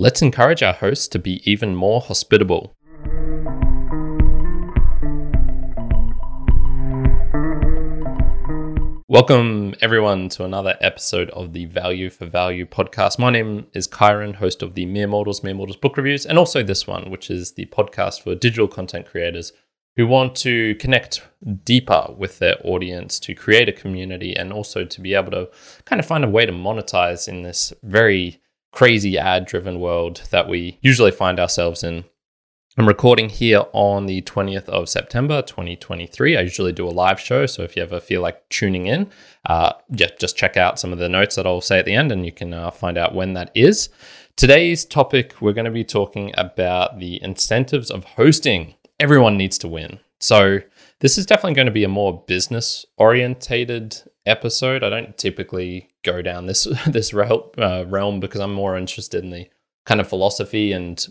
let's encourage our hosts to be even more hospitable. Welcome, everyone, to another episode of the Value for Value podcast. My name is Kyron, host of the Mere Mortals, Mere Mortals book reviews, and also this one, which is the podcast for digital content creators who want to connect deeper with their audience to create a community and also to be able to kind of find a way to monetize in this very crazy ad driven world that we usually find ourselves in. I'm recording here on the 20th of September 2023. I usually do a live show, so if you ever feel like tuning in, uh, yeah, just check out some of the notes that I'll say at the end and you can uh, find out when that is. Today's topic, we're going to be talking about the incentives of hosting everyone needs to win. So this is definitely going to be a more business orientated episode. I don't typically go down this this realm, uh, realm because I'm more interested in the kind of philosophy and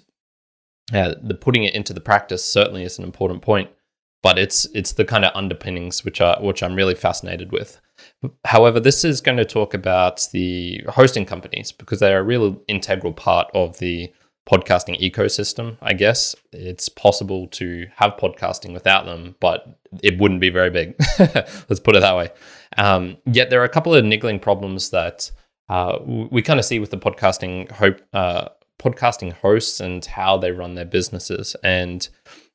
uh, the putting it into the practice. Certainly is an important point, but it's it's the kind of underpinnings which are which I'm really fascinated with. However, this is going to talk about the hosting companies because they are a real integral part of the podcasting ecosystem, I guess. It's possible to have podcasting without them, but it wouldn't be very big. Let's put it that way. Um, yet there are a couple of niggling problems that uh, we kind of see with the podcasting hope, uh, podcasting hosts and how they run their businesses. And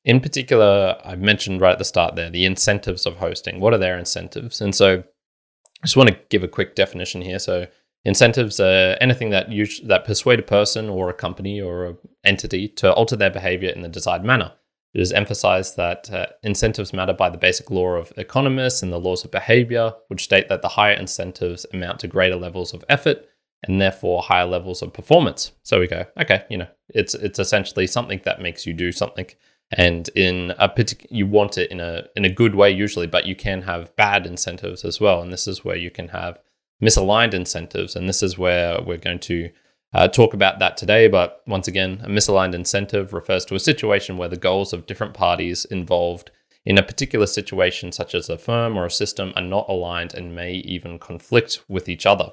in particular, I mentioned right at the start there the incentives of hosting. What are their incentives? And so I just want to give a quick definition here. So Incentives are anything that you, that persuade a person or a company or an entity to alter their behavior in the desired manner. It is emphasized that uh, incentives matter by the basic law of economists and the laws of behavior, which state that the higher incentives amount to greater levels of effort and therefore higher levels of performance. So we go, okay, you know, it's it's essentially something that makes you do something, and in a you want it in a in a good way usually, but you can have bad incentives as well, and this is where you can have misaligned incentives. And this is where we're going to uh, talk about that today. But once again, a misaligned incentive refers to a situation where the goals of different parties involved in a particular situation, such as a firm or a system, are not aligned and may even conflict with each other.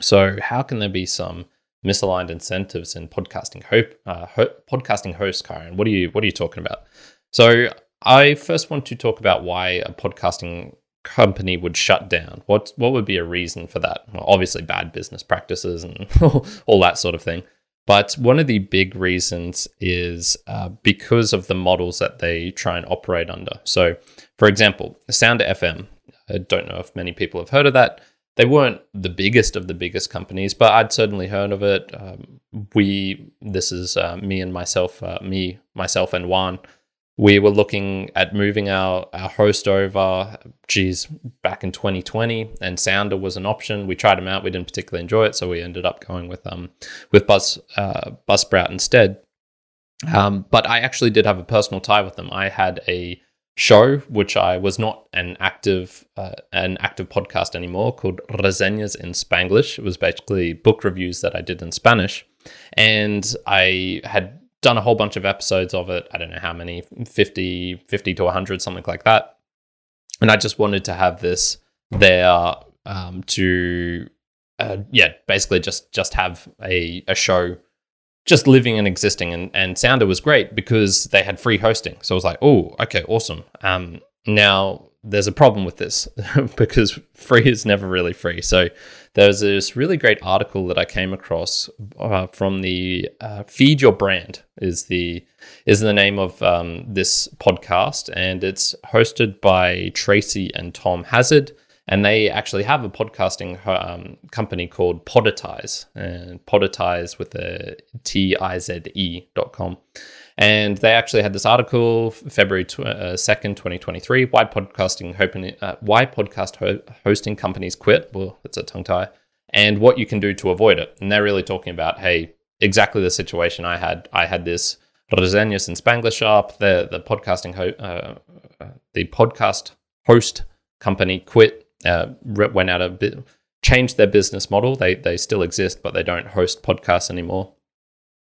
So, how can there be some misaligned incentives in podcasting? Hope, uh, ho- podcasting host, Karen. What are you What are you talking about? So, I first want to talk about why a podcasting company would shut down? What what would be a reason for that? Well, obviously bad business practices and all that sort of thing. But one of the big reasons is uh, because of the models that they try and operate under. So, for example, Sounder FM. I don't know if many people have heard of that. They weren't the biggest of the biggest companies, but I'd certainly heard of it. Um, we, this is uh, me and myself, uh, me, myself, and Juan we were looking at moving our, our host over, geez, back in 2020, and Sounder was an option. We tried them out. We didn't particularly enjoy it, so we ended up going with um with Buzz uh, Buzzsprout instead. Um, but I actually did have a personal tie with them. I had a show which I was not an active uh, an active podcast anymore called Reseñas in Spanglish. It was basically book reviews that I did in Spanish, and I had done a whole bunch of episodes of it. I don't know how many, 50, 50 to 100, something like that. And I just wanted to have this there um, to, uh, yeah, basically just just have a, a show just living and existing. And, and Sounder was great because they had free hosting. So I was like, oh, okay, awesome. Um, now there's a problem with this because free is never really free. So there's this really great article that I came across uh, from the uh, Feed Your Brand is the is the name of um, this podcast, and it's hosted by Tracy and Tom Hazzard. And they actually have a podcasting um, company called Podetize, and Podetize with a T I Z E dot com. And they actually had this article, February tw- uh, 2nd, 2023, why podcasting hoping, uh, why podcast ho- hosting companies quit. Well, it's a tongue tie. And what you can do to avoid it. And they're really talking about, hey, exactly the situation I had. I had this Reseñas and Spanglish up. The the podcasting ho- uh, uh, the podcast host company quit, uh, went out of bit, changed their business model. They they still exist, but they don't host podcasts anymore.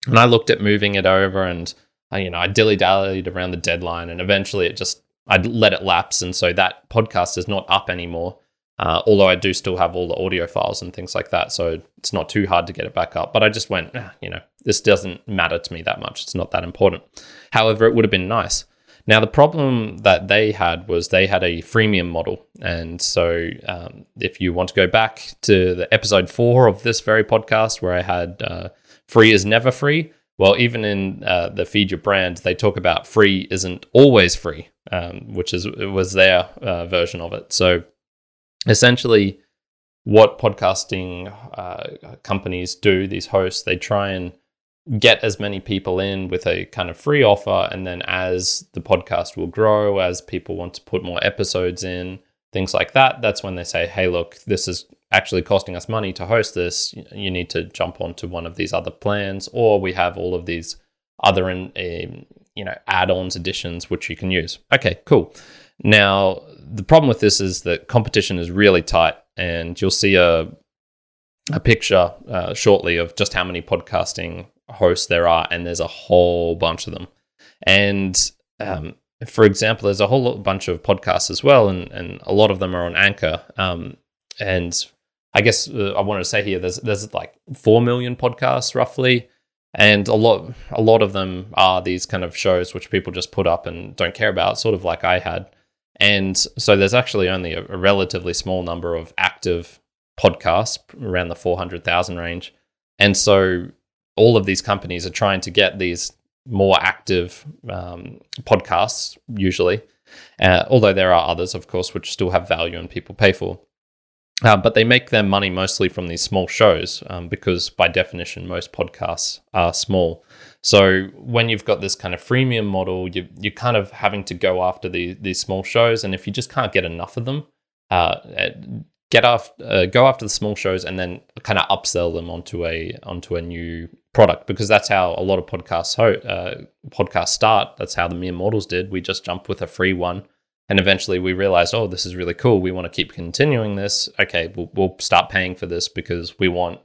And I looked at moving it over, and I, you know, I dilly dallied around the deadline, and eventually it just I let it lapse, and so that podcast is not up anymore. Uh, although I do still have all the audio files and things like that, so it's not too hard to get it back up. But I just went, ah, you know, this doesn't matter to me that much. It's not that important. However, it would have been nice. Now, the problem that they had was they had a freemium model. And so, um, if you want to go back to the episode four of this very podcast where I had uh, free is never free, well, even in uh, the Feed Your Brand, they talk about free isn't always free, um, which is was their uh, version of it. So, essentially, what podcasting uh, companies do, these hosts, they try and get as many people in with a kind of free offer. And then as the podcast will grow, as people want to put more episodes in, things like that, that's when they say, hey, look, this is actually costing us money to host this. You need to jump onto one of these other plans, or we have all of these other in, um, you know add-ons additions which you can use. Okay, cool. Now the problem with this is that competition is really tight, and you'll see a a picture uh, shortly of just how many podcasting hosts there are, and there's a whole bunch of them. And um, for example, there's a whole bunch of podcasts as well, and, and a lot of them are on Anchor. Um, and I guess uh, I wanted to say here, there's there's like four million podcasts roughly, and a lot a lot of them are these kind of shows which people just put up and don't care about, sort of like I had. And so there's actually only a, a relatively small number of active podcasts around the 400,000 range. And so all of these companies are trying to get these more active um, podcasts, usually. Uh, although there are others, of course, which still have value and people pay for. Uh, but they make their money mostly from these small shows um, because, by definition, most podcasts are small. So when you've got this kind of freemium model, you, you're kind of having to go after the, these small shows. And if you just can't get enough of them, uh, get off, uh, go after the small shows and then kind of upsell them onto a onto a new product because that's how a lot of podcasts ho- uh, podcasts start. That's how the mere mortals did. We just jumped with a free one, and eventually we realized, oh, this is really cool. We want to keep continuing this. Okay, we'll, we'll start paying for this because we want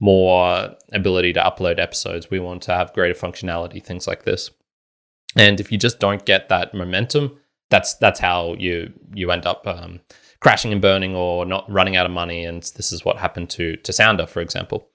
more ability to upload episodes. We want to have greater functionality, things like this. And if you just don't get that momentum, that's that's how you you end up um, crashing and burning or not running out of money. And this is what happened to to Sounder, for example.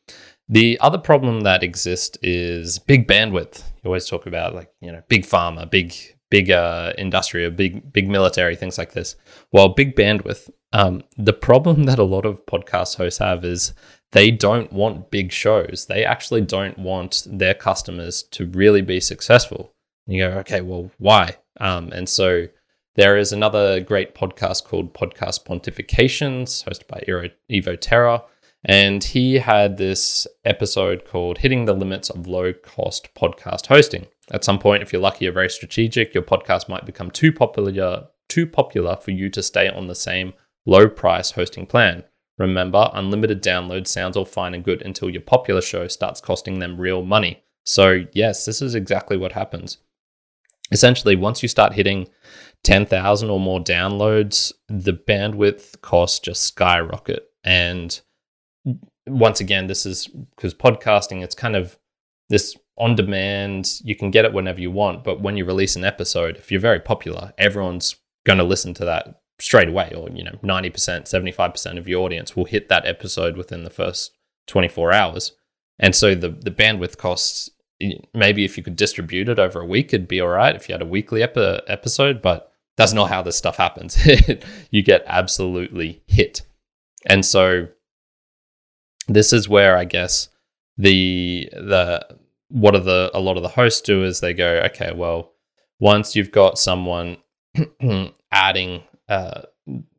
The other problem that exists is big bandwidth. You always talk about like you know big pharma, big big uh, industry, or big big military, things like this. Well, big bandwidth. Um, the problem that a lot of podcast hosts have is they don't want big shows. They actually don't want their customers to really be successful. And you go, okay, well, why? Um, and so there is another great podcast called Podcast Pontifications, hosted by Evo Terra. And he had this episode called Hitting the Limits of Low Cost Podcast Hosting. At some point, if you're lucky or very strategic, your podcast might become too popular, too popular for you to stay on the same low price hosting plan. Remember, unlimited download sounds all fine and good until your popular show starts costing them real money. So, yes, this is exactly what happens. Essentially, once you start hitting 10,000 or more downloads, the bandwidth costs just skyrocket. And once again, this is because podcasting, it's kind of this on demand, you can get it whenever you want. But when you release an episode, if you're very popular, everyone's going to listen to that straight away, or, you know, 90%, 75% of your audience will hit that episode within the first 24 hours. And so the, the bandwidth costs, maybe if you could distribute it over a week, it'd be all right if you had a weekly epi- episode, but that's not how this stuff happens. you get absolutely hit. And so this is where I guess the the what are the a lot of the hosts do is they go, okay, well, once you've got someone adding uh,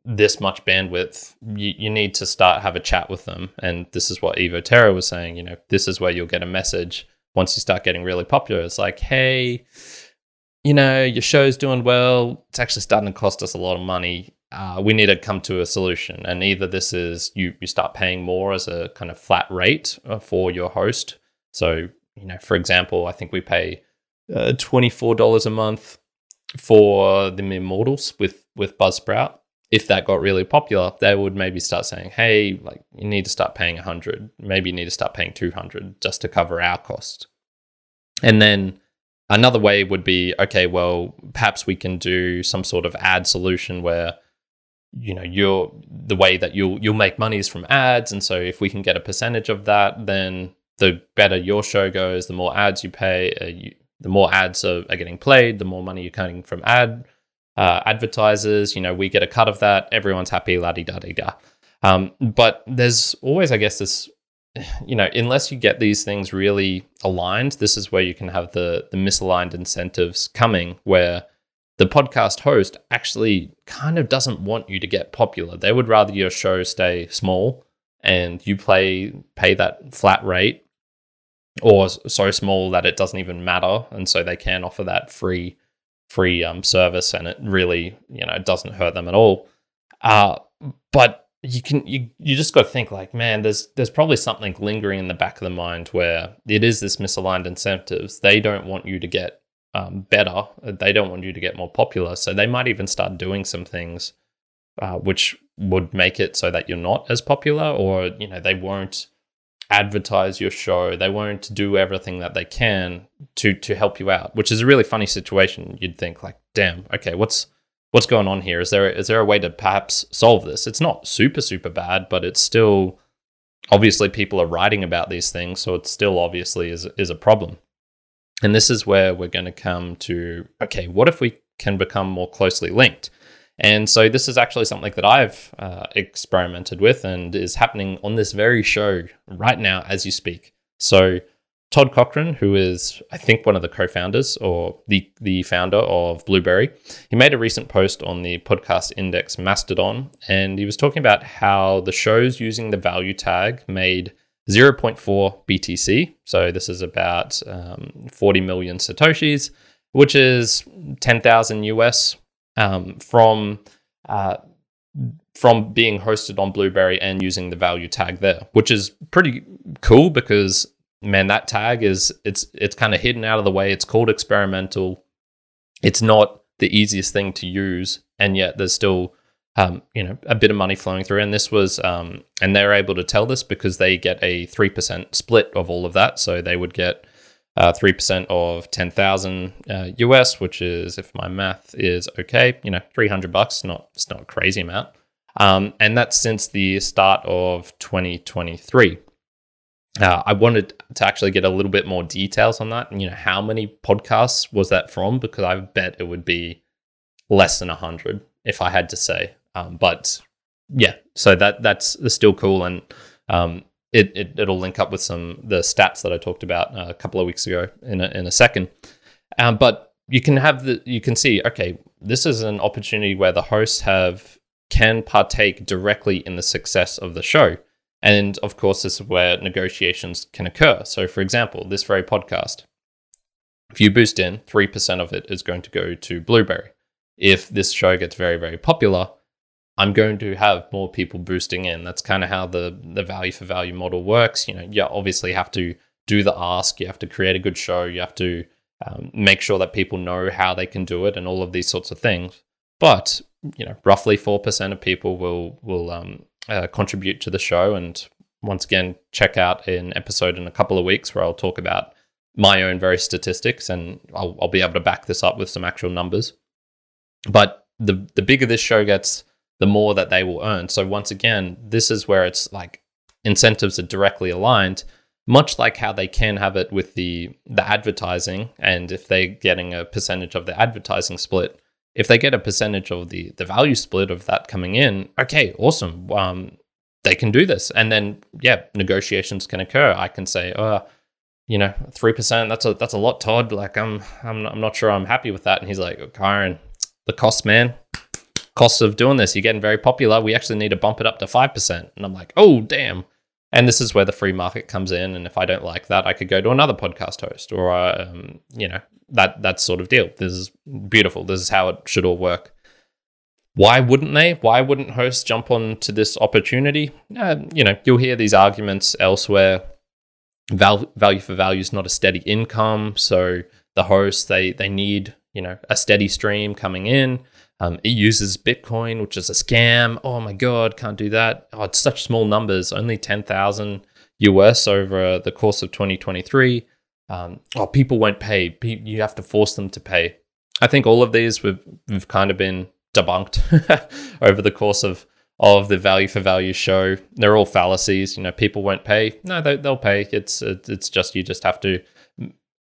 this much bandwidth, you, you need to start have a chat with them. And this is what Evo Terra was saying. You know, this is where you'll get a message once you start getting really popular. It's like, hey, you know, your show's doing well. It's actually starting to cost us a lot of money uh, we need to come to a solution. And either this is you, you start paying more as a kind of flat rate uh, for your host. So, you know, for example, I think we pay uh, $24 a month for the Immortals with, with Buzzsprout. If that got really popular, they would maybe start saying, hey, like you need to start paying 100, maybe you need to start paying 200 just to cover our cost. And then another way would be, okay, well, perhaps we can do some sort of ad solution where you know you're the way that you'll you'll make money is from ads and so if we can get a percentage of that then the better your show goes, the more ads you pay, uh, you, the more ads are, are, getting played, the more money you're getting from ad uh, advertisers. You know, we get a cut of that. Everyone's happy, la di da di da. Um, but there's always, I guess, this. You know, unless you get these things really aligned, this is where you can have the the misaligned incentives coming, where the podcast host actually kind of doesn't want you to get popular. They would rather your show stay small and you play pay that flat rate or so small that it doesn't even matter and so they can offer that free free um, service and it really you know doesn't hurt them at all. Uh, but you can you you just got to think like man there's there's probably something lingering in the back of the mind where it is this misaligned incentives. They don't want you to get um, better. They don't want you to get more popular. So they might even start doing some things uh, which would make it so that you're not as popular or you know they won't advertise your show. They won't do everything that they can to to help you out, which is a really funny situation. You'd think like, damn, okay, what's what's going on here? Is there is there a way to perhaps solve this? It's not super super bad, but it's still obviously people are writing about these things, so it still obviously is is a problem. And this is where we're going to come to okay, what if we can become more closely linked? And so this is actually something that I've uh, experimented with and is happening on this very show right now as you speak. So Todd Cochran, who is I think one of the co-founders or the the founder of Blubrry, he made a recent post on the podcast index Mastodon, and he was talking about how the shows using the value tag made 0.4 BTC. So this is about um, 40 million satoshis, which is 10,000 US um, from uh, from being hosted on Blubrry and using the value tag there, which is pretty cool because man, that tag is it's it's kind of hidden out of the way. It's called experimental. It's not the easiest thing to use, and yet there's still um, you know a bit of money flowing through. And this was um, and they're able to tell this because they get a three percent split of all of that. So they would get uh, 3% of 10,000 uh, US, which is, if my math is okay, you know, 300 bucks, not, it's not a crazy amount. Um, and that's since the start of 2023. Uh, I wanted to actually get a little bit more details on that. And, You know, how many podcasts was that from? Because I bet it would be less than 100 if I had to say. Um, but yeah, so that that's still cool. And um, it, it it'll link up with some the stats that I talked about uh, a couple of weeks ago in a, in a second. Um, but you can have the you can see okay, this is an opportunity where the hosts have can partake directly in the success of the show. And of course, this is where negotiations can occur. So, for example, this very podcast, if you boost in, 3% of it is going to go to Blubrry. If this show gets very, very popular, I'm going to have more people boosting in. That's kind of how the the value for value model works. You know, you obviously have to do the ask. You have to create a good show. You have to um, make sure that people know how they can do it and all of these sorts of things. But you know, roughly four percent of people will will um, uh, contribute to the show. And once again, check out an episode in a couple of weeks where I'll talk about my own very statistics, and I'll, I'll be able to back this up with some actual numbers. But the the bigger this show gets, the more that they will earn. So once again, this is where it's like incentives are directly aligned, much like how they can have it with the the advertising. And if they're getting a percentage of the advertising split, if they get a percentage of the the value split of that coming in, okay, awesome. Um, they can do this, and then yeah, negotiations can occur. I can say, oh, you know, three percent. That's a that's a lot, Todd. Like I'm I'm I'm not sure I'm happy with that. And he's like, oh, Kyron, the cost, man costs of doing this. You're getting very popular. We actually need to bump it up to 5%. And I'm like, oh, damn. And this is where the free market comes in. And if I don't like that, I could go to another podcast host or, um, you know, that, that sort of deal. This is beautiful. This is how it should all work. Why wouldn't they? Why wouldn't hosts jump onto this opportunity? Uh, you know, you'll hear these arguments elsewhere. Val- value for value is not a steady income. So the hosts, they, they need, you know, a steady stream coming in. Um, it uses Bitcoin, which is a scam. Oh my God, can't do that. Oh, it's such small numbers, only 10,000 US over the course of 2023. Um, oh, people won't pay. You have to force them to pay. I think all of these we've, we've kind of been debunked over the course of, of the value for value show. They're all fallacies. You know, people won't pay. No, they, they'll pay. It's it's just you just have to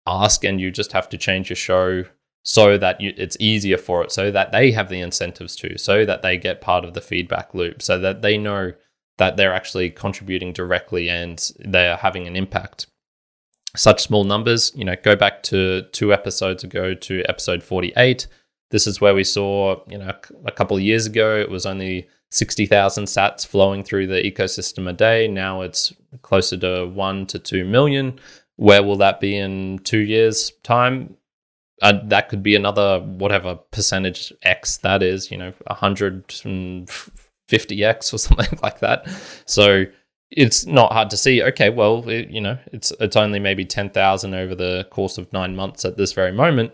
ask and you just have to change your show so that you, it's easier for it, so that they have the incentives to, so that they get part of the feedback loop, so that they know that they're actually contributing directly and they are having an impact. Such small numbers, you know, go back to two episodes ago to episode 48. This is where we saw, you know, a couple of years ago, it was only 60,000 sats flowing through the ecosystem a day. Now it's closer to one to two million. Where will that be in two years' time? Uh, that could be another whatever percentage X that is, you know, 150X or something like that. So it's not hard to see. Okay, well, it, you know, it's it's only maybe 10,000 over the course of nine months at this very moment.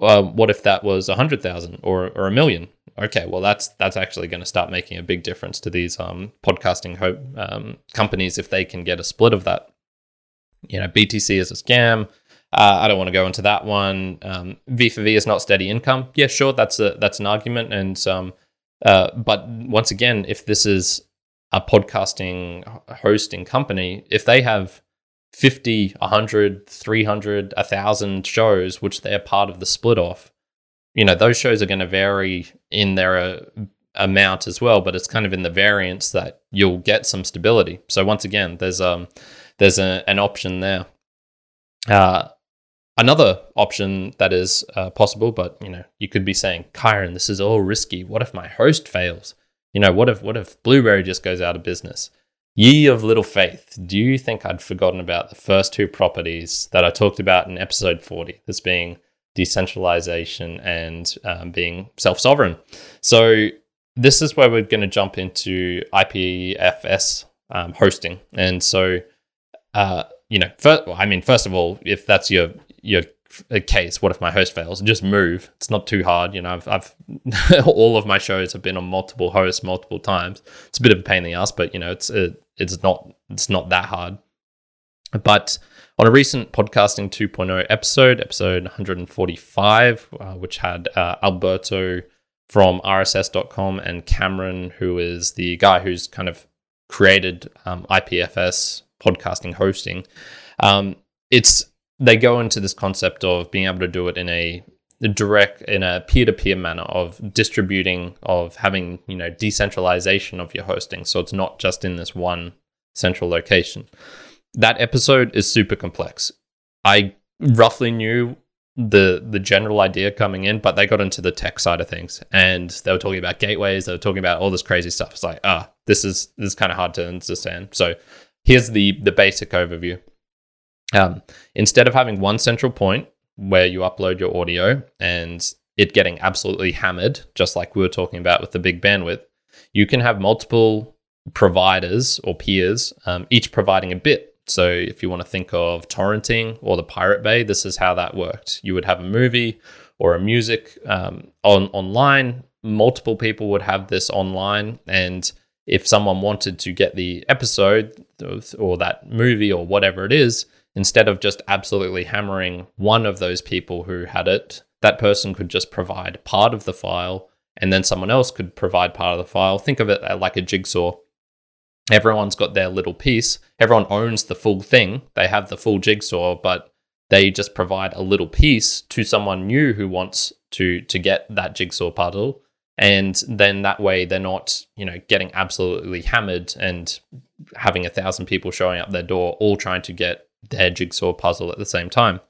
Uh, what if that was 100,000 or, or a million? okay, well that's that's actually going to start making a big difference to these um, podcasting hope um, companies if they can get a split of that. You know, BTC is a scam. Uh, I don't want to go into that one. Um, V for V is not steady income. Yeah, sure, that's a that's an argument. And um, uh, but once again, if this is a podcasting hosting company, if they have 50, 100, 300, 1,000 shows, which they're part of the split off, you know those shows are going to vary in their uh, amount as well but it's kind of in the variance that you'll get some stability so once again there's um there's a, an option there uh another option that is uh, possible but you know you could be saying Kyron this is all risky what if my host fails you know what if what if Blubrry just goes out of business ye of little faith do you think i'd forgotten about the first two properties that i talked about in episode 40 this being decentralization and um, being self sovereign. So, this is where we're going to jump into IPFS um, hosting. And so, uh, you know, first, well, I mean, first of all, if that's your your case, what if my host fails? Just move. It's not too hard. You know, I've, I've all of my shows have been on multiple hosts multiple times. It's a bit of a pain in the ass, but you know, it's it, it's not it's not that hard. But on a recent Podcasting 2.0 episode, episode 145, uh, which had uh, Alberto from RSS.com and Cameron, who is the guy who's kind of created um, IPFS podcasting hosting, um, it's they go into this concept of being able to do it in a direct in a peer-to-peer manner of distributing of having you know decentralization of your hosting so it's not just in this one central location that episode is super complex. I roughly knew the the general idea coming in, but they got into the tech side of things and they were talking about gateways, they were talking about all this crazy stuff. It's like, ah, this is this is kind of hard to understand. So here's the the basic overview. Um, instead of having one central point where you upload your audio and it getting absolutely hammered, just like we were talking about with the big bandwidth, you can have multiple providers or peers, um, each providing a bit so if you want to think of torrenting or the Pirate Bay, this is how that worked. You would have a movie or a music um, on online. Multiple people would have this online, and if someone wanted to get the episode or that movie or whatever it is, instead of just absolutely hammering one of those people who had it, that person could just provide part of the file, and then someone else could provide part of the file. Think of it uh, like a jigsaw everyone's got their little piece. Everyone owns the full thing. They have the full jigsaw, but they just provide a little piece to someone new who wants to to get that jigsaw puzzle. And then that way they're not, you know, getting absolutely hammered and having a thousand people showing up their door all trying to get their jigsaw puzzle at the same time.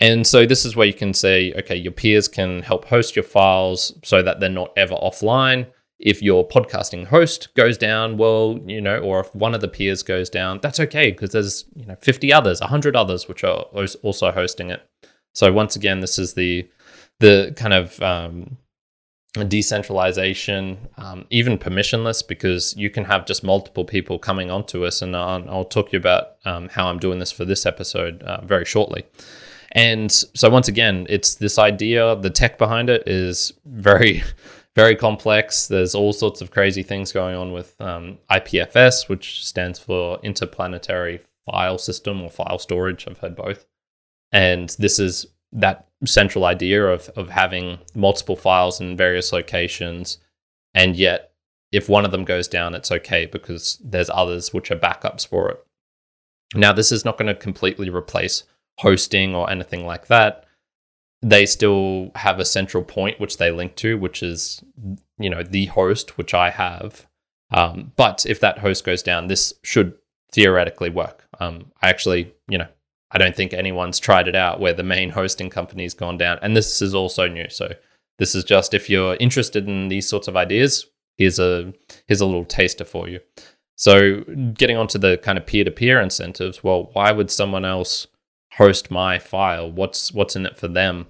And so this is where you can say, okay, your peers can help host your files so that they're not ever offline if your podcasting host goes down, well, you know, or if one of the peers goes down, that's okay because there's, you know, 50 others, 100 others which are also hosting it. So once again, this is the the kind of um, decentralization, um, even permissionless, because you can have just multiple people coming onto us, and I'll, I'll talk to you about um, how I'm doing this for this episode uh, very shortly. And so once again, it's this idea, the tech behind it is very very complex. There's all sorts of crazy things going on with um, IPFS, which stands for Interplanetary File System or File Storage. I've heard both. And this is that central idea of, of having multiple files in various locations and yet if one of them goes down, it's okay because there's others which are backups for it. Now, this is not going to completely replace hosting or anything like that. They still have a central point which they link to, which is, you know, the host, which I have. Um, but if that host goes down, this should theoretically work. Um, I actually, you know, I don't think anyone's tried it out where the main hosting company's gone down. And this is also new. So this is just if you're interested in these sorts of ideas, here's a here's a little taster for you. So getting onto the kind of peer-to-peer incentives, well, why would someone else host my file? What's what's in it for them?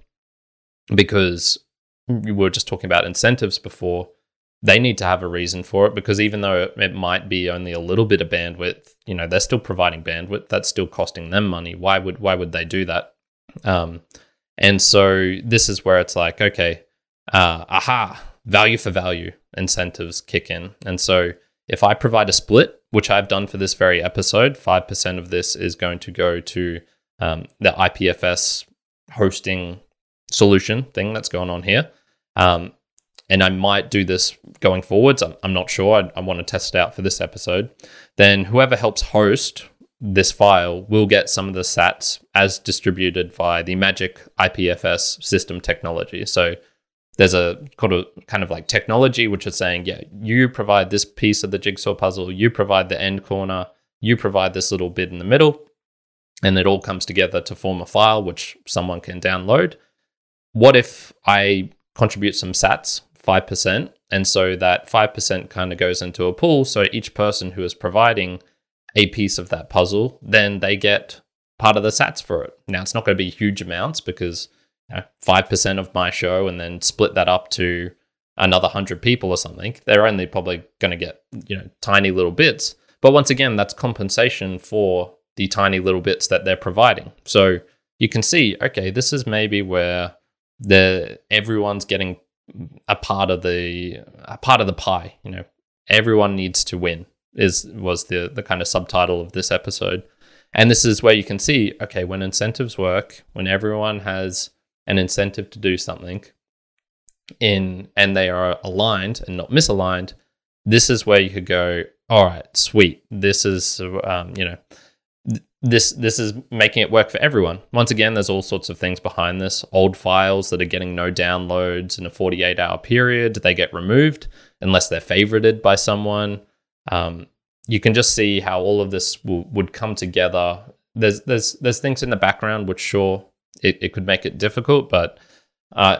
Because we were just talking about incentives before they need to have a reason for it because even though it might be only a little bit of bandwidth, you know, they're still providing bandwidth. That's still costing them money. Why would why would they do that? Um, and so this is where it's like, okay, uh, aha, value for value incentives kick in. And so if I provide a split, which I've done for this very episode, five percent of this is going to go to um, the IPFS hosting solution thing that's going on here. Um, and I might do this going forwards. I'm, I'm not sure. I, I want to test it out for this episode. Then whoever helps host this file will get some of the sats as distributed via the Magic IPFS system technology. So there's a kind of kind of like technology which is saying, yeah, you provide this piece of the jigsaw puzzle, you provide the end corner, you provide this little bit in the middle, and it all comes together to form a file which someone can download. What if I contribute some sats 5%. And so that 5% kind of goes into a pool. So each person who is providing a piece of that puzzle, then they get part of the sats for it. Now, it's not going to be huge amounts because you know, 5% of my show and then split that up to another 100 people or something, they're only probably going to get, you know, tiny little bits. But once again, that's compensation for the tiny little bits that they're providing. So you can see, okay, this is maybe where the everyone's getting a part of the a part of the pie. You know, everyone needs to win is was the the kind of subtitle of this episode. And this is where you can see, okay, when incentives work, when everyone has an incentive to do something in and they are aligned and not misaligned, this is where you could go, all right, sweet. This is um, you know, this this is making it work for everyone. Once again, there's all sorts of things behind this. Old files that are getting no downloads in a 48 hour period, they get removed unless they're favorited by someone. Um, you can just see how all of this will, would come together. There's there's there's things in the background which sure it, it could make it difficult, but uh,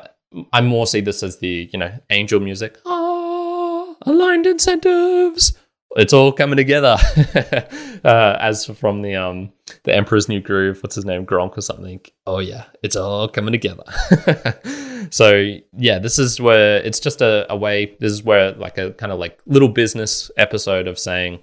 I more see this as the you know angel music. Ah, aligned incentives it's all coming together. uh, as from the um the Emperor's New Groove, what's his name, Gronk or something. Oh yeah, it's all coming together. so yeah, this is where it's just a, a way. This is where like a kind of like little business episode of saying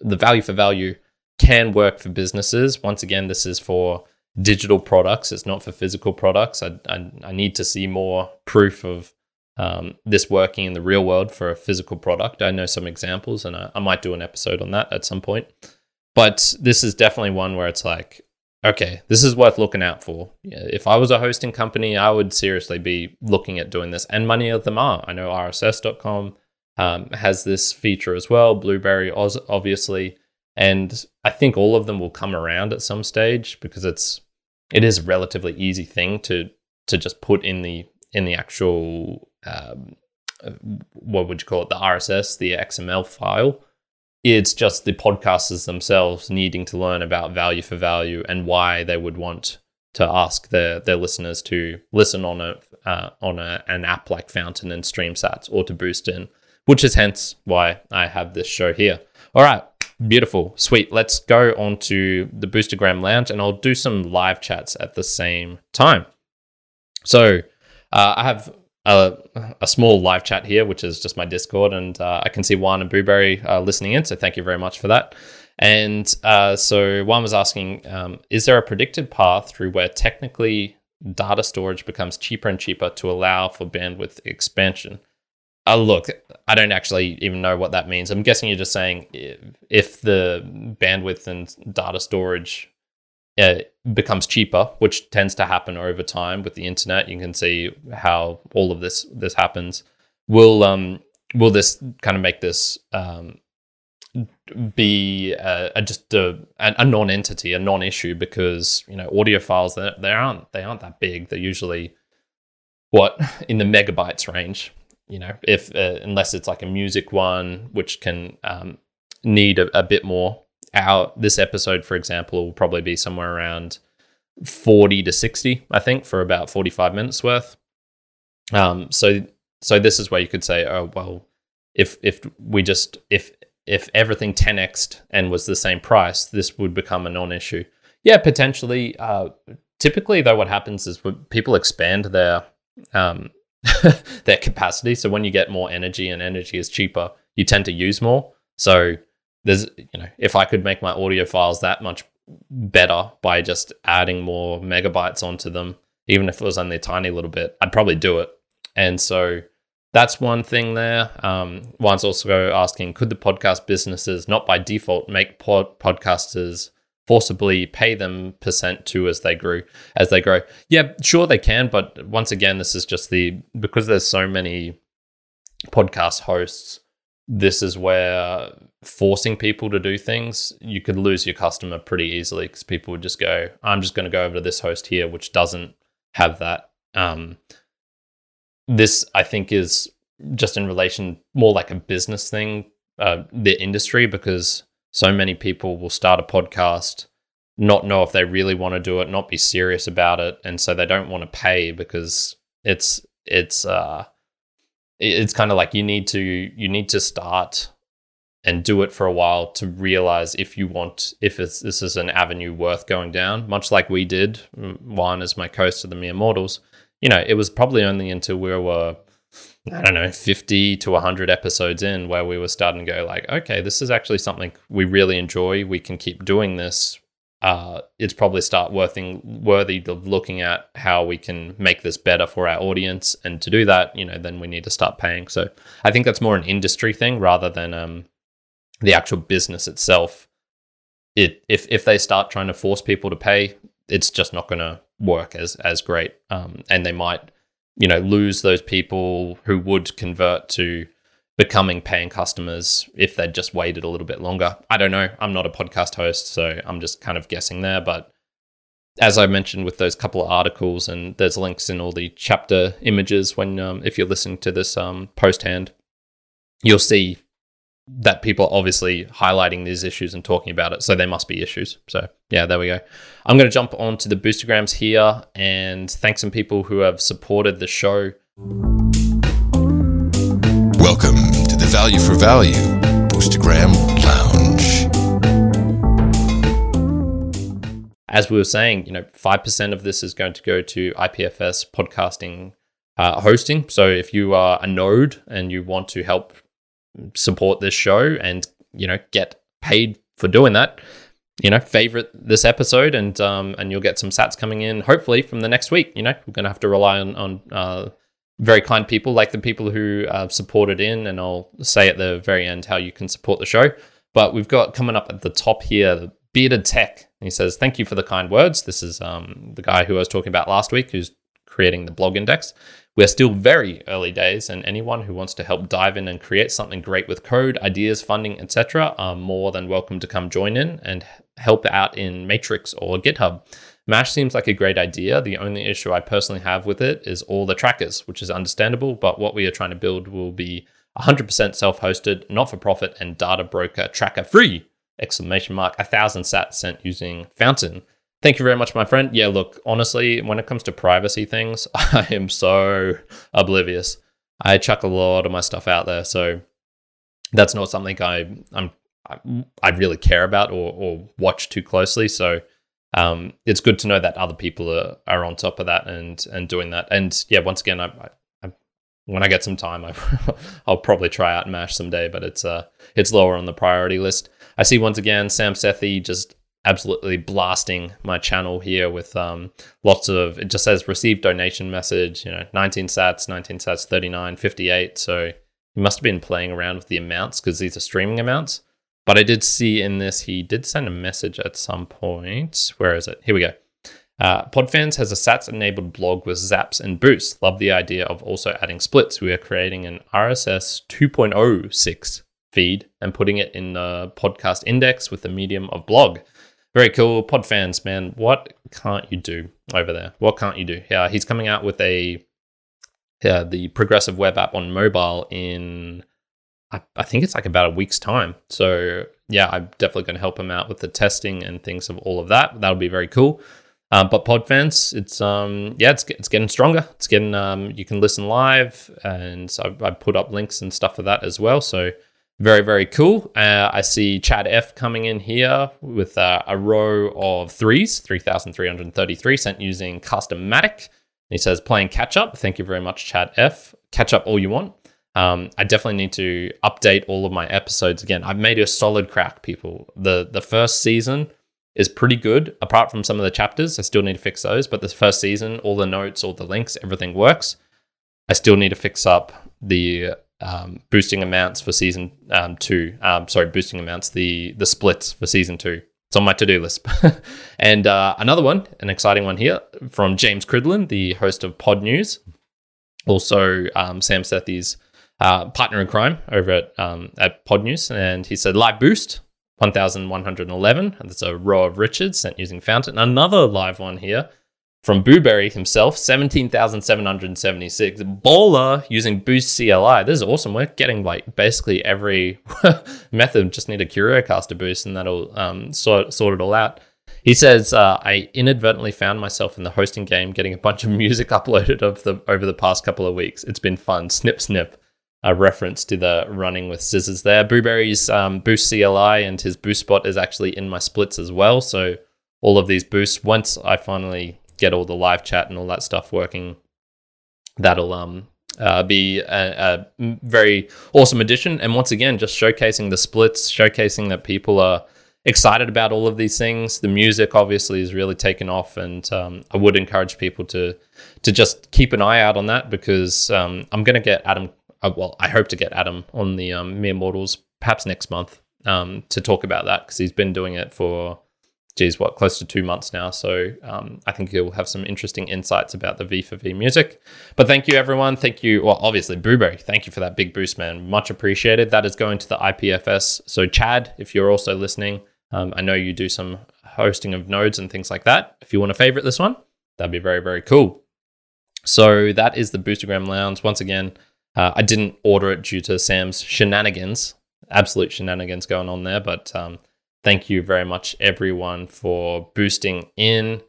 the value for value can work for businesses. Once again, this is for digital products. It's not for physical products. I, I, I need to see more proof of um, this working in the real world for a physical product. I know some examples, and I, I might do an episode on that at some point. But this is definitely one where it's like, okay, this is worth looking out for. If I was a hosting company, I would seriously be looking at doing this, and many of them are. I know RSS.com um, has this feature as well, Blubrry, obviously, and I think all of them will come around at some stage because it's it is a relatively easy thing to to just put in the in the actual um, what would you call it, the RSS, the XML file. It's just the podcasters themselves needing to learn about value for value and why they would want to ask their their listeners to listen on a uh, on a, an app like Fountain and StreamSats or to boost in, which is hence why I have this show here. All right, beautiful, sweet. Let's go on to the Boostagram Lounge, and I'll do some live chats at the same time. So uh, I have a, a, small live chat here, which is just my Discord, and uh, I can see Juan and Blueberry uh, listening in. So thank you very much for that. And uh, so Juan was asking, um, is there a predicted path through where technically data storage becomes cheaper and cheaper to allow for bandwidth expansion? Uh, look, I don't actually even know what that means. I'm guessing you're just saying if, if the bandwidth and data storage uh, becomes cheaper, which tends to happen over time with the internet. You can see how all of this this happens. Will um will this kind of make this um, be a just a, a non-entity, a non-issue because you know audio files they, they aren't they aren't that big. They're usually what in the megabytes range. You know, if uh, unless it's like a music one, which can um, need a, a bit more. Our this episode, for example, will probably be somewhere around forty to sixty, I think, for about forty-five minutes worth. Um, so so this is where you could say, oh well, if if we just if if everything 10xed and was the same price, this would become a non-issue. Yeah, potentially. Uh, typically, though, what happens is people expand their um, their capacity. So when you get more energy and energy is cheaper, you tend to use more. So there's you know, if I could make my audio files that much better by just adding more megabytes onto them, even if it was only a tiny little bit, I'd probably do it. And so that's one thing there. Um, Juan's also asking, could the podcast businesses not by default make pod- podcasters forcibly pay them percent to as they grow as they grow? Yeah, sure they can, but once again, this is just the because there's so many podcast hosts. This is where forcing people to do things, you could lose your customer pretty easily because people would just go, "I'm just going to go over to this host here, which doesn't have that." Um, this I think is just in relation more like a business thing, uh, the industry, because so many people will start a podcast, not know if they really want to do it, not be serious about it, and so they don't want to pay because it's it's uh it's kind of like you need to you need to start and do it for a while to realize if you want if this is an avenue worth going down much like we did mm, Juan as my coast of the mere mortals you know, it was probably only until we were, I don't know, 50 to 100 episodes in where we were starting to go, like, okay, this is actually something we really enjoy. We can keep doing this. Uh, it's probably start worthing, worthy of looking at how we can make this better for our audience. And to do that, you know, then we need to start paying. So I think that's more an industry thing rather than um, the actual business itself. It if if they start trying to force people to pay, it's just not going to work as as great, um, and they might you know lose those people who would convert to becoming paying customers if they'd just waited a little bit longer. I don't know. I'm not a podcast host, so I'm just kind of guessing there. But as I mentioned with those couple of articles, and there's links in all the chapter images when um, if you're listening to this um, post hand, you'll see that people are obviously highlighting these issues and talking about it. So there must be issues. So yeah, there we go. I'm going to jump on to the boostagrams here and thank some people who have supported the show. Welcome Value for Value Boostagram Lounge. As we were saying, you know, 5% of this is going to go to IPFS podcasting uh, hosting. So if you are a node and you want to help support this show and you know get paid for doing that you know favorite this episode and um and you'll get some sats coming in hopefully from the next week you know we're gonna have to rely on on uh very kind people like the people who uh, supported in and i'll say at the very end how you can support the show but we've got coming up at the top here Bearded Tek he says thank you for the kind words this is um the guy who i was talking about last week who's creating the blog index we're still very early days, and anyone who wants to help dive in and create something great with code, ideas, funding, etc., are more than welcome to come join in and help out in Matrix or GitHub. Mash seems like a great idea. The only issue I personally have with it is all the trackers, which is understandable, but what we are trying to build will be 100% self-hosted, not for profit, and data broker tracker free! Exclamation mark! A thousand sats sent using Fountain. Thank you very much, my friend. Yeah, look, honestly, when it comes to privacy things, I am so oblivious. I chuck a lot of my stuff out there, so that's not something I I'm I really care about or, or watch too closely. So um, it's good to know that other people are, are on top of that and and doing that. And yeah, once again, I, I, when I get some time, I, will probably try out Mash someday, but it's uh it's lower on the priority list. I see once again Sam Sethi just absolutely blasting my channel here with um, lots of it just says received donation message you know 19 sats 19 sats 39 58 so he must have been playing around with the amounts because these are streaming amounts but i did see in this he did send a message at some point where is it here we go Uh, Podfans has a Sats enabled blog with zaps and boosts. Love the idea of also adding splits. We are creating an RSS 2.06 feed and putting it in the podcast index with the medium of blog. Very cool. Podfans, man. What can't you do over there? What can't you do? Yeah, he's coming out with a yeah, the progressive web app on mobile in I, I think it's like about a week's time. So yeah, I'm definitely going to help him out with the testing and things of all of that. That'll be very cool. Um, but Podfans, it's um yeah, it's it's getting stronger. It's getting um you can listen live, and so I, I put up links and stuff for that as well. So very very cool. Uh, I see Chad F coming in here with uh, a row of threes, three thousand three hundred thirty three sent using Castamatic. He says playing catch up. Thank you very much, Chad F. Catch up all you want. Um, I definitely need to update all of my episodes again. I've made a solid crack, people. the The first season is pretty good. Apart from some of the chapters, I still need to fix those. But the first season, all the notes, all the links, everything works. I still need to fix up the um, boosting amounts for season um, two. Um, sorry, boosting amounts, the the splits for season two. It's on my to do list. and uh, another one, an exciting one here from James Cridland, the host of Podnews, also um, Sam Sethi's uh, partner in crime over at um, at Podnews, and he said live boost 1111. That's a row of Richards sent using Fountain. Another live one here from Boobury himself, 17,776. Baller using Boost CLI. This is awesome. We're getting like basically every method. Just need a CurioCaster boost and that'll um, sort, sort it all out. He says, uh, I inadvertently found myself in the hosting game getting a bunch of music uploaded of the, over the past couple of weeks. It's been fun. Snip, snip a reference to the running with scissors there. Boobury's um, Boost CLI and his boost spot is actually in my splits as well. So all of these boosts, once I finally get all the live chat and all that stuff working, that'll um uh, be a, a, very awesome addition. And once again, just showcasing the splits, showcasing that people are excited about all of these things. The music obviously is really taken off, and um, I would encourage people to to just keep an eye out on that because um, I'm going to get Adam uh, well, I hope to get Adam on the um, Mere Mortals perhaps next month um, to talk about that because he's been doing it for, geez, what, close to two months now. So um, I think he'll have some interesting insights about the V for V music. But thank you, everyone. Thank you. Well, obviously, Boobury, thank you for that big boost, man. Much appreciated. That is going to the IPFS. So, Chad, if you're also listening, um, I know you do some hosting of nodes and things like that. If you want to favorite this one, that'd be very, very cool. So that is the Boostagram Lounge. Once again, uh, I didn't order it due to Sam's shenanigans, absolute shenanigans going on there. But um, thank you very much, everyone, for boosting in.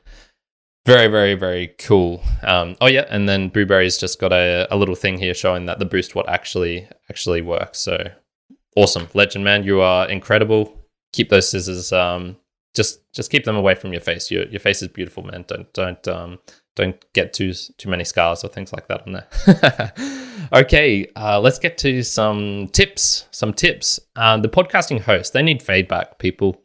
Very, very, very cool. Um, oh yeah, and then Boobury's just got a, a little thing here showing that the boost what actually actually works. So awesome, legend man, you are incredible. Keep those scissors. Um, just just keep them away from your face. Your your face is beautiful, man. Don't don't um don't get too too many scars or things like that on there. okay, uh, let's get to some tips. Some tips. Uh, the podcasting host they need feedback. People,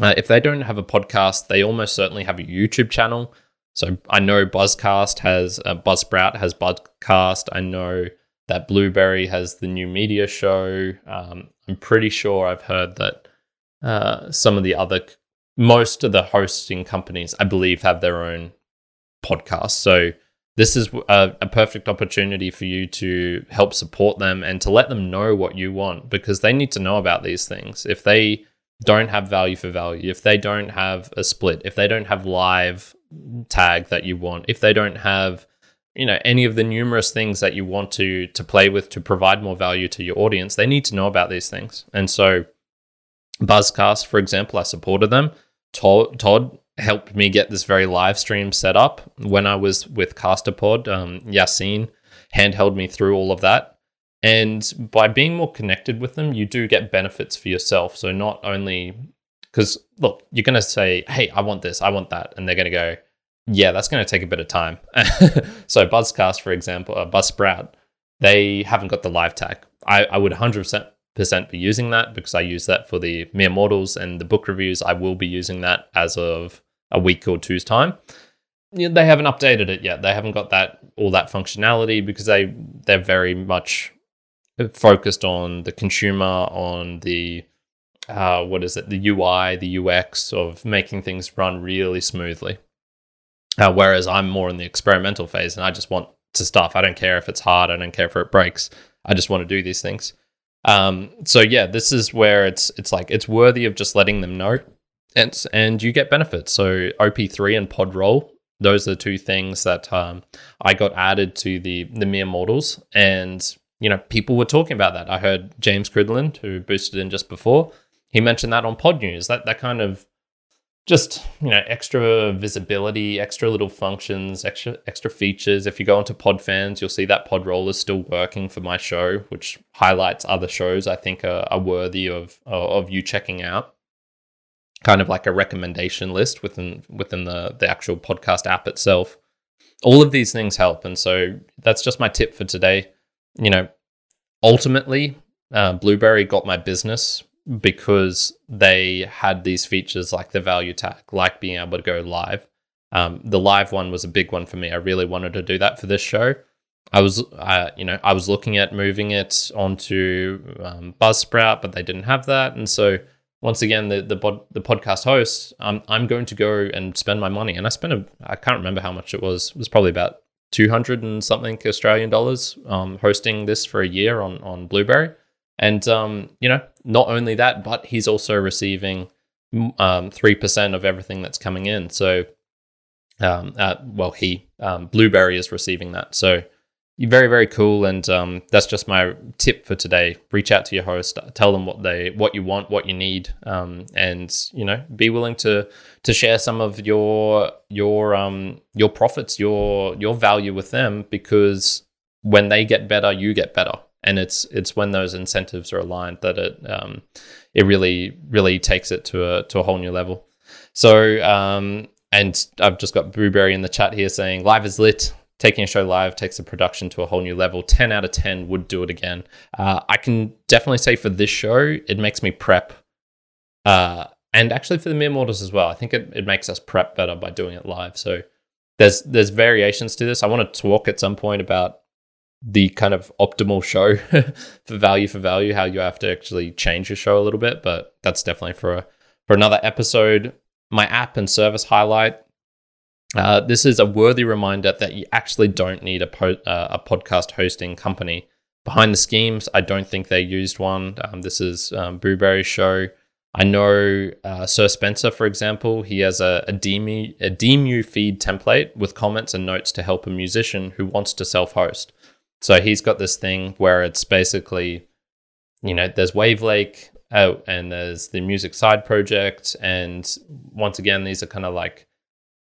uh, if they don't have a podcast, they almost certainly have a YouTube channel. So I know Buzzcast has uh, Buzzsprout has Buzzcast. I know that Blubrry has the new media show. Um, I'm pretty sure I've heard that uh, some of the other most of the hosting companies, I believe, have their own podcast. So this is a, a, perfect opportunity for you to help support them and to let them know what you want because they need to know about these things. If they don't have value for value, if they don't have a split, if they don't have live tag that you want, if they don't have you know any of the numerous things that you want to to play with to provide more value to your audience, they need to know about these things. And so Buzzcast, for example, I supported them. Todd, Todd helped me get this very live stream set up when I was with Castopod. Um, Yassine handheld me through all of that. And by being more connected with them, you do get benefits for yourself. So not only because look, you're going to say, "Hey, I want this, I want that," and they're going to go, "Yeah, that's going to take a bit of time." so Buzzcast, for example, uh, Buzzsprout, they haven't got the live tag. I, I would 100% percent be using that because I use that for the mere mortals and the book reviews. I will be using that as of a week or two's time. They haven't updated it yet. They haven't got that all that functionality because they they're very much focused on the consumer, on the uh, what is it, the UI, the UX of making things run really smoothly. Uh, whereas I'm more in the experimental phase and I just want to stuff. I don't care if it's hard. I don't care if it breaks. I just want to do these things. Um, so yeah, this is where it's it's like it's worthy of just letting them know, and and you get benefits. So OP3 and Podroll, those are the two things that um, I got added to the the mere mortals, and you know people were talking about that. I heard James Cridland, who boosted in just before, he mentioned that on Podnews. That that kind of just you know extra visibility extra little functions extra extra features. If you go into podfans you'll see that pod podroll is still working for my show which highlights other shows i think are, are worthy of of you checking out. Kind of like a recommendation list within within the the actual podcast app itself. All of these things help and so that's just my tip for today. You know ultimately uh, blubrry got my business because they had these features like the value tag, like being able to go live. Um, the live one was a big one for me. I really wanted to do that for this show. I was, uh, you know, I was looking at moving it onto um, Buzzsprout, but they didn't have that, and so once again, the the, bod- the podcast host, I'm I'm going to go and spend my money, and I spent a I can't remember how much it was. It was probably about two hundred and something Australian dollars um, hosting this for a year on on Blubrry. And, um, you know, not only that, but he's also receiving um, 3% of everything that's coming in. So, um, uh, well, he, um, Blubrry is receiving that. So, very, very cool. And um, that's just my tip for today. Reach out to your host, tell them what they, what you want, what you need, um, and, you know, be willing to, to share some of your, your, um, your profits, your, your value with them because when they get better, you get better and it's it's when those incentives are aligned that it um, it really really takes it to a to a whole new level. So um, and I've just got Boobury in the chat here saying live is lit. Taking a show live takes the production to a whole new level. Ten out of ten would do it again. Uh, I can definitely say for this show, it makes me prep. Uh, and actually for the mere mortals as well. I think it, it makes us prep better by doing it live. So there's there's variations to this. I want to talk at some point about the kind of optimal show for value for value, how you have to actually change your show a little bit, but that's definitely for a, for another episode. My app and service highlight. Uh, this is a worthy reminder that you actually don't need a po- uh, a podcast hosting company. Behind the schemes, I don't think they used one. Um, this is um, Boobury's show. I know uh, Sir Spencer, for example, he has a, a, DeMu, a DeMu feed template with comments and notes to help a musician who wants to self host. So he's got this thing where it's basically, you know, there's Wavlake uh, and there's the music side project. And once again, these are kind of like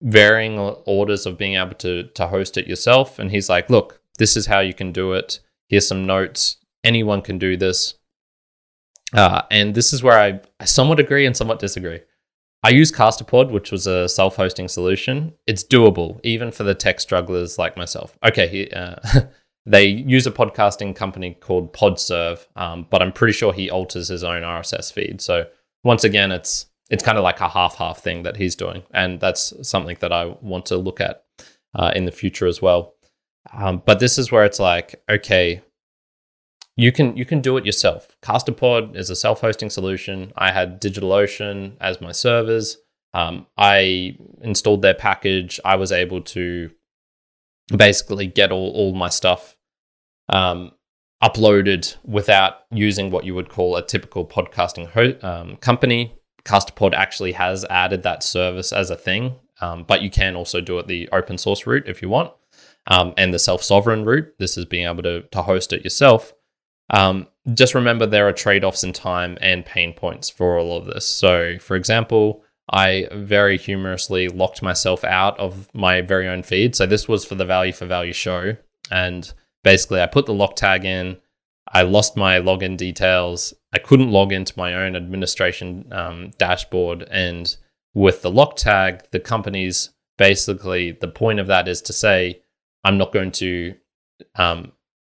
varying orders of being able to, to host it yourself. And he's like, look, this is how you can do it. Here's some notes. Anyone can do this. Uh, and this is where I, I somewhat agree and somewhat disagree. I use Castopod, which was a self hosting solution. It's doable, even for the tech strugglers like myself. Okay, he, uh, They use a podcasting company called Podserve, um, but I'm pretty sure he alters his own RSS feed. So once again, it's it's kind of like a half half thing that he's doing, and that's something that I want to look at uh, in the future as well. Um, but this is where it's like, okay, you can you can do it yourself. Castopod is a self-hosting solution. I had DigitalOcean as my servers. Um, I installed their package. I was able to basically get all, all my stuff um, uploaded without using what you would call a typical podcasting ho- um, company. Castopod actually has added that service as a thing, um, but you can also do it the open source route if you want, um, and the self sovereign route. This is being able to, to host it yourself. Um, just remember there are trade offs in time and pain points for all of this. So, for example, I very humorously locked myself out of my very own feed. So, this was for the Value for Value show. And basically I put the lock tag in. I lost my login details. I couldn't log into my own administration um, dashboard. And with the lock tag, the company's basically the point of that is to say, I'm not going to um,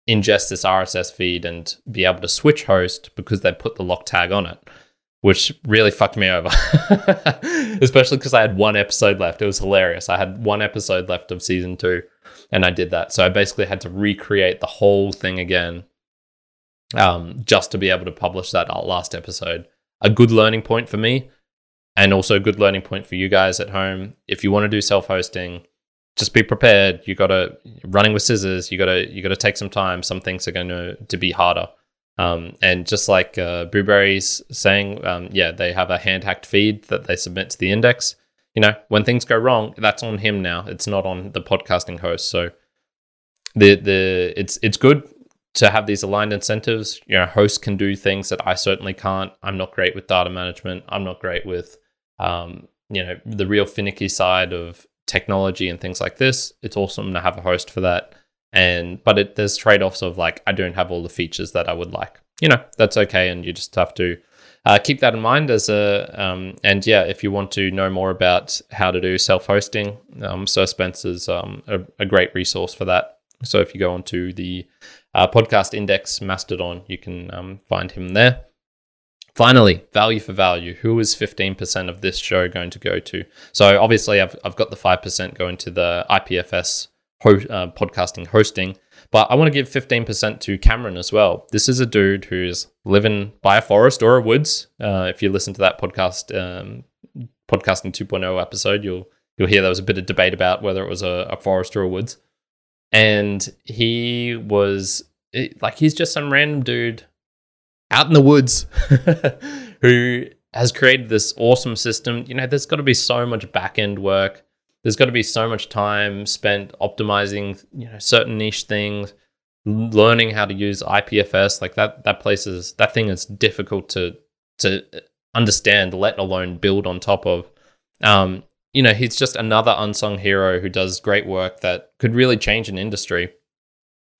ingest this RSS feed and be able to switch host because they put the lock tag on it, which really fucked me over. Especially because I had one episode left. It was hilarious. I had one episode left of season two and I did that. So I basically had to recreate the whole thing again um, just to be able to publish that last episode. A good learning point for me, and also a good learning point for you guys at home. If you want to do self hosting, just be prepared. You got to running with scissors. You got to you got to take some time. Some things are going to to be harder. Um, and just like uh, saying, um, yeah, they have a hand hacked feed that they submit to the index. You know, when things go wrong, that's on him now. It's not on the podcasting host. So the the it's it's good to have these aligned incentives. You know, hosts can do things that I certainly can't. I'm not great with data management. I'm not great with um, you know the real finicky side of technology and things like this. It's awesome to have a host for that. And but it, there's trade offs of like I don't have all the features that I would like. You know, that's okay, and you just have to uh, keep that in mind as a um, and yeah, if you want to know more about how to do self hosting, um, Sir Spencer's um, a, a, great resource for that. So if you go onto the uh, podcast index Mastodon, you can um, find him there. Finally, value for value. Who is 15% of this show going to go to? So obviously, I've, I've got the 5% going to the IPFS ho- uh, podcasting hosting, but I want to give 15% to Cameron as well. This is a dude who's living by a forest or a woods. Uh, if you listen to that podcast, um, podcasting 2.0 episode, you'll you'll hear there was a bit of debate about whether it was a, a forest or a woods. And he was like, he's just some random dude out in the woods who has created this awesome system. You know, there's got to be so much back end work. There's got to be so much time spent optimizing, you know, certain niche things, learning how to use IPFS. Like that, that place is that thing is difficult to to understand, let alone build on top of. Um, you know, he's just another unsung hero who does great work that could really change an industry.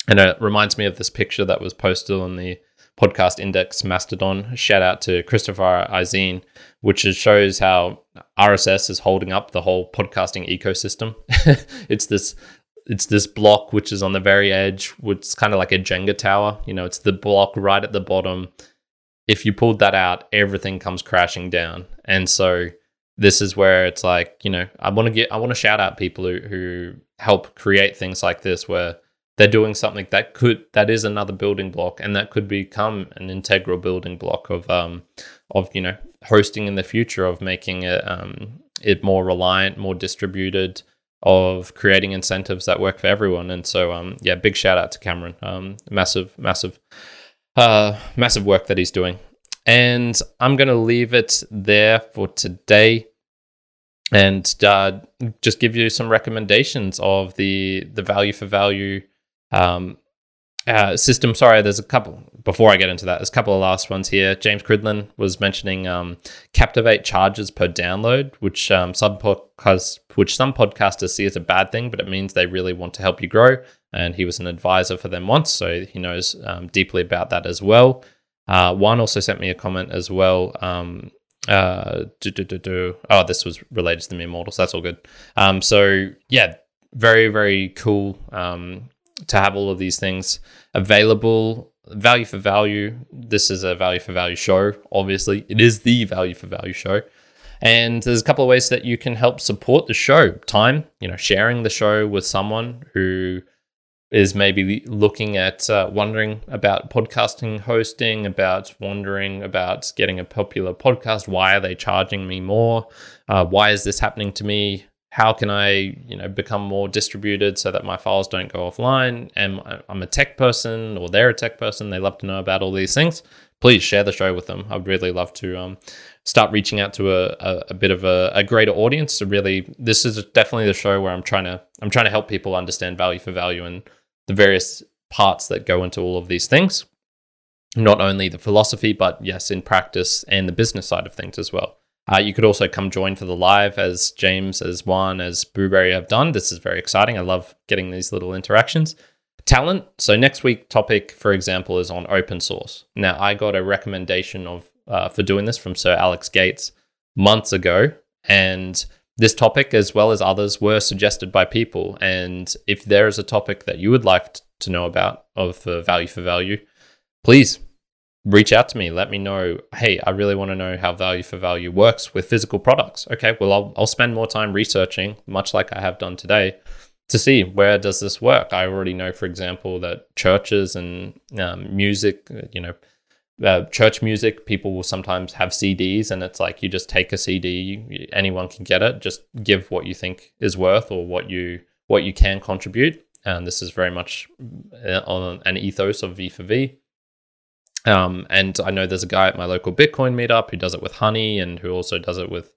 And it reminds me of this picture that was posted on the podcast index Mastodon. Shout out to Christopher Eisene, which shows how RSS is holding up the whole podcasting ecosystem. it's this it's this block which is on the very edge, which is kind of like a Jenga tower. You know, it's the block right at the bottom. If you pulled that out, everything comes crashing down. And so this is where it's like, you know, I want to get I want to shout out people who who help create things like this where they're doing something that could that is another building block and that could become an integral building block of um of you know hosting in the future of making it um it more reliant more distributed of creating incentives that work for everyone. And so um yeah big shout out to cameron. Um massive massive uh massive work that he's doing. And i'm going to leave it there for today and uh, just give you some recommendations of the the value for value um, uh, system. Sorry, there's a couple. Before I get into that, there's a couple of last ones here. James Cridland was mentioning um, Captivate charges per download, which um, some podcasts, which some podcasters see as a bad thing, but it means they really want to help you grow. And he was an advisor for them once, so he knows um, deeply about that as well. Uh, Juan also sent me a comment as well. Um, uh, do, do, do. Oh, this was related to the Immortals. mortals. That's all good. Um, so yeah, very very cool. Um, to have all of these things available. Value for value. This is a value for value show. Obviously, it is the value for value show. And there's a couple of ways that you can help support the show. Time, you know, sharing the show with someone who is maybe looking at uh, wondering about podcasting hosting, about wondering about getting a popular podcast. Why are they charging me more? Uh, why is this happening to me? How can I, you know, become more distributed so that my files don't go offline? And I'm a tech person, or they're a tech person. They love to know about all these things. Please share the show with them. I'd really love to um, start reaching out to a, a, a bit of a, a, greater audience. To really, this is definitely the show where I'm trying to I'm trying to help people understand value for value and the various parts that go into all of these things. Not only the philosophy, but yes, in practice and the business side of things as well. Uh, you could also come join for the live as James, as Juan, as Boobury have done. This is very exciting. I love getting these little interactions. Talent. So next week topic, for example, is on open source. Now I got a recommendation of uh, for doing this from Sir Alex Gates months ago, and this topic, as well as others, were suggested by people. And if there is a topic that you would like to know about of uh, value for value, please reach out to me. Let me know, hey, I really want to know how value for value works with physical products. Okay, well, I'll, I'll spend more time researching, much like I have done today, to see where does this work. I already know, for example, that churches and um, music, you know, uh, church music, people will sometimes have CDs, and it's like you just take a CD, anyone can get it. Just give what you think is worth or what you what you can contribute. And this is very much uh, on an ethos of V for V. Um, and I know there's a guy at my local Bitcoin meetup who does it with honey and who also does it with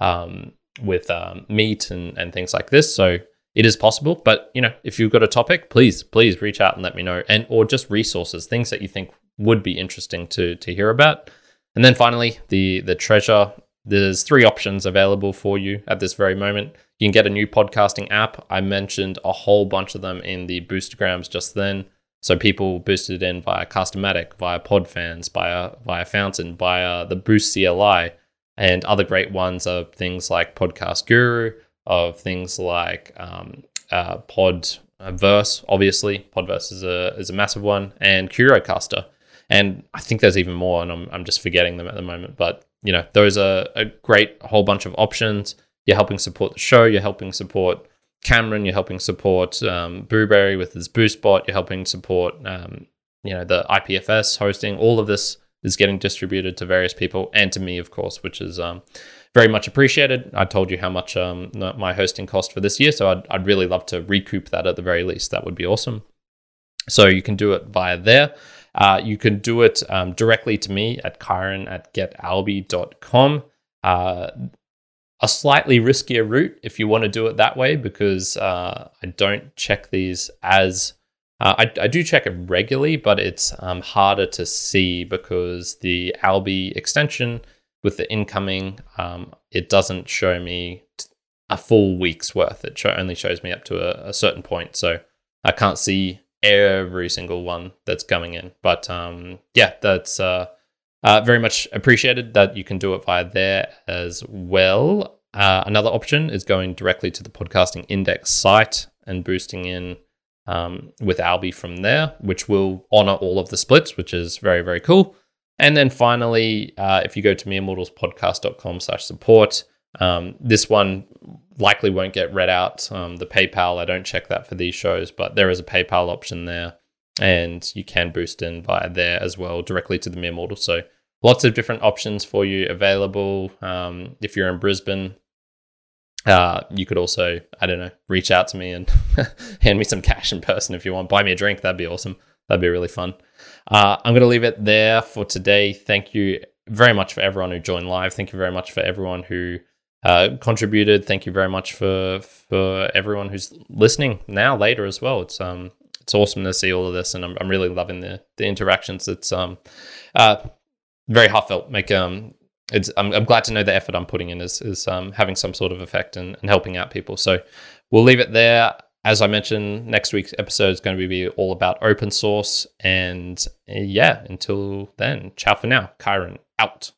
um, with um, meat and, and things like this. So it is possible. But you know, if you've got a topic, please please reach out and let me know, and or just resources, things that you think would be interesting to to hear about. And then finally, the the treasure. There's three options available for you at this very moment. You can get a new podcasting app. I mentioned a whole bunch of them in the Boostagrams just then. So people boosted in via Castamatic, via Podfans, via via Fountain, via the Boost CLI, and other great ones are things like Podcast Guru, of things like um, uh, Podverse, obviously. Podverse is a is a massive one, and CurioCaster. And I think there's even more, and I'm, I'm just forgetting them at the moment. But you know, those are a great whole bunch of options. You're helping support the show. You're helping support Cameron. You're helping support um, Boobury with his bot. You're helping support um, you know the IPFS hosting. All of this is getting distributed to various people and to me, of course, which is um, very much appreciated. I told you how much um, my hosting cost for this year, so I'd, I'd really love to recoup that at the very least. That would be awesome. So you can do it via there. Uh, you can do it um, directly to me at Kyron at getalby.com. Uh, a slightly riskier route if you want to do it that way because uh, I don't check these as uh, I, I, do check it regularly, but it's um, harder to see because the Alby extension with the incoming, um, it doesn't show me a full week's worth. It only shows me up to a, a, certain point. So I can't see every single one that's coming in. But um, yeah, that's uh, uh, very much appreciated that you can do it via there as well. Uh, another option is going directly to the podcasting index site and boosting in um, with Alby from there, which will honor all of the splits, which is very, very cool. And then finally, uh, if you go to meremortalspodcast.com slash support, um, this one likely won't get read out. Um, the PayPal, I don't check that for these shows, but there is a PayPal option there. And you can boost in via there as well, directly to the Mere Mortal. So lots of different options for you available. Um, if you're in Brisbane, uh, you could also, I don't know, reach out to me and hand me some cash in person if you want. Buy me a drink. That'd be awesome. That'd be really fun. Uh, I'm going to leave it there for today. Thank you very much for everyone who joined live. Thank you very much for everyone who uh, contributed. Thank you very much for for everyone who's listening now later as well. It's um it's awesome to see all of this, and I'm, I'm really loving the the interactions. It's um uh very heartfelt. Make um it's I'm, I'm glad to know the effort I'm putting in is is um, having some sort of effect and, and helping out people. So we'll leave it there. As I mentioned, next week's episode is going to be all about open source. And yeah, until then, ciao for now. Kyron out.